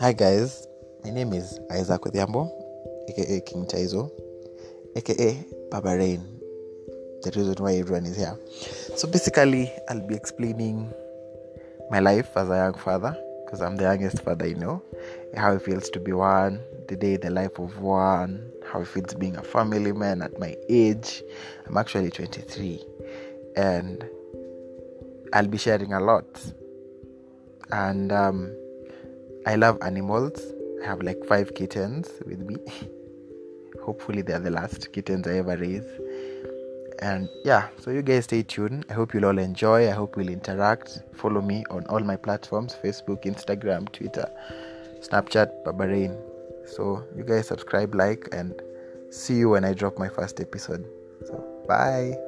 Hi guys, my name is Isaac Odhiambo, aka King Taizo, aka Baba Rain. The reason why everyone is here. So basically, I'll be explaining my life as a young father, because I'm the youngest father I know, how it feels to be one, the day the life of one, how it feels being a family man at my age. I'm actually 23, and I'll be sharing a lot. And um, I love animals. I have like five kittens with me. Hopefully, they're the last kittens I ever raise. And yeah, so you guys stay tuned. I hope you'll all enjoy. I hope you'll interact. Follow me on all my platforms Facebook, Instagram, Twitter, Snapchat, Babarain. So you guys subscribe, like, and see you when I drop my first episode. So bye.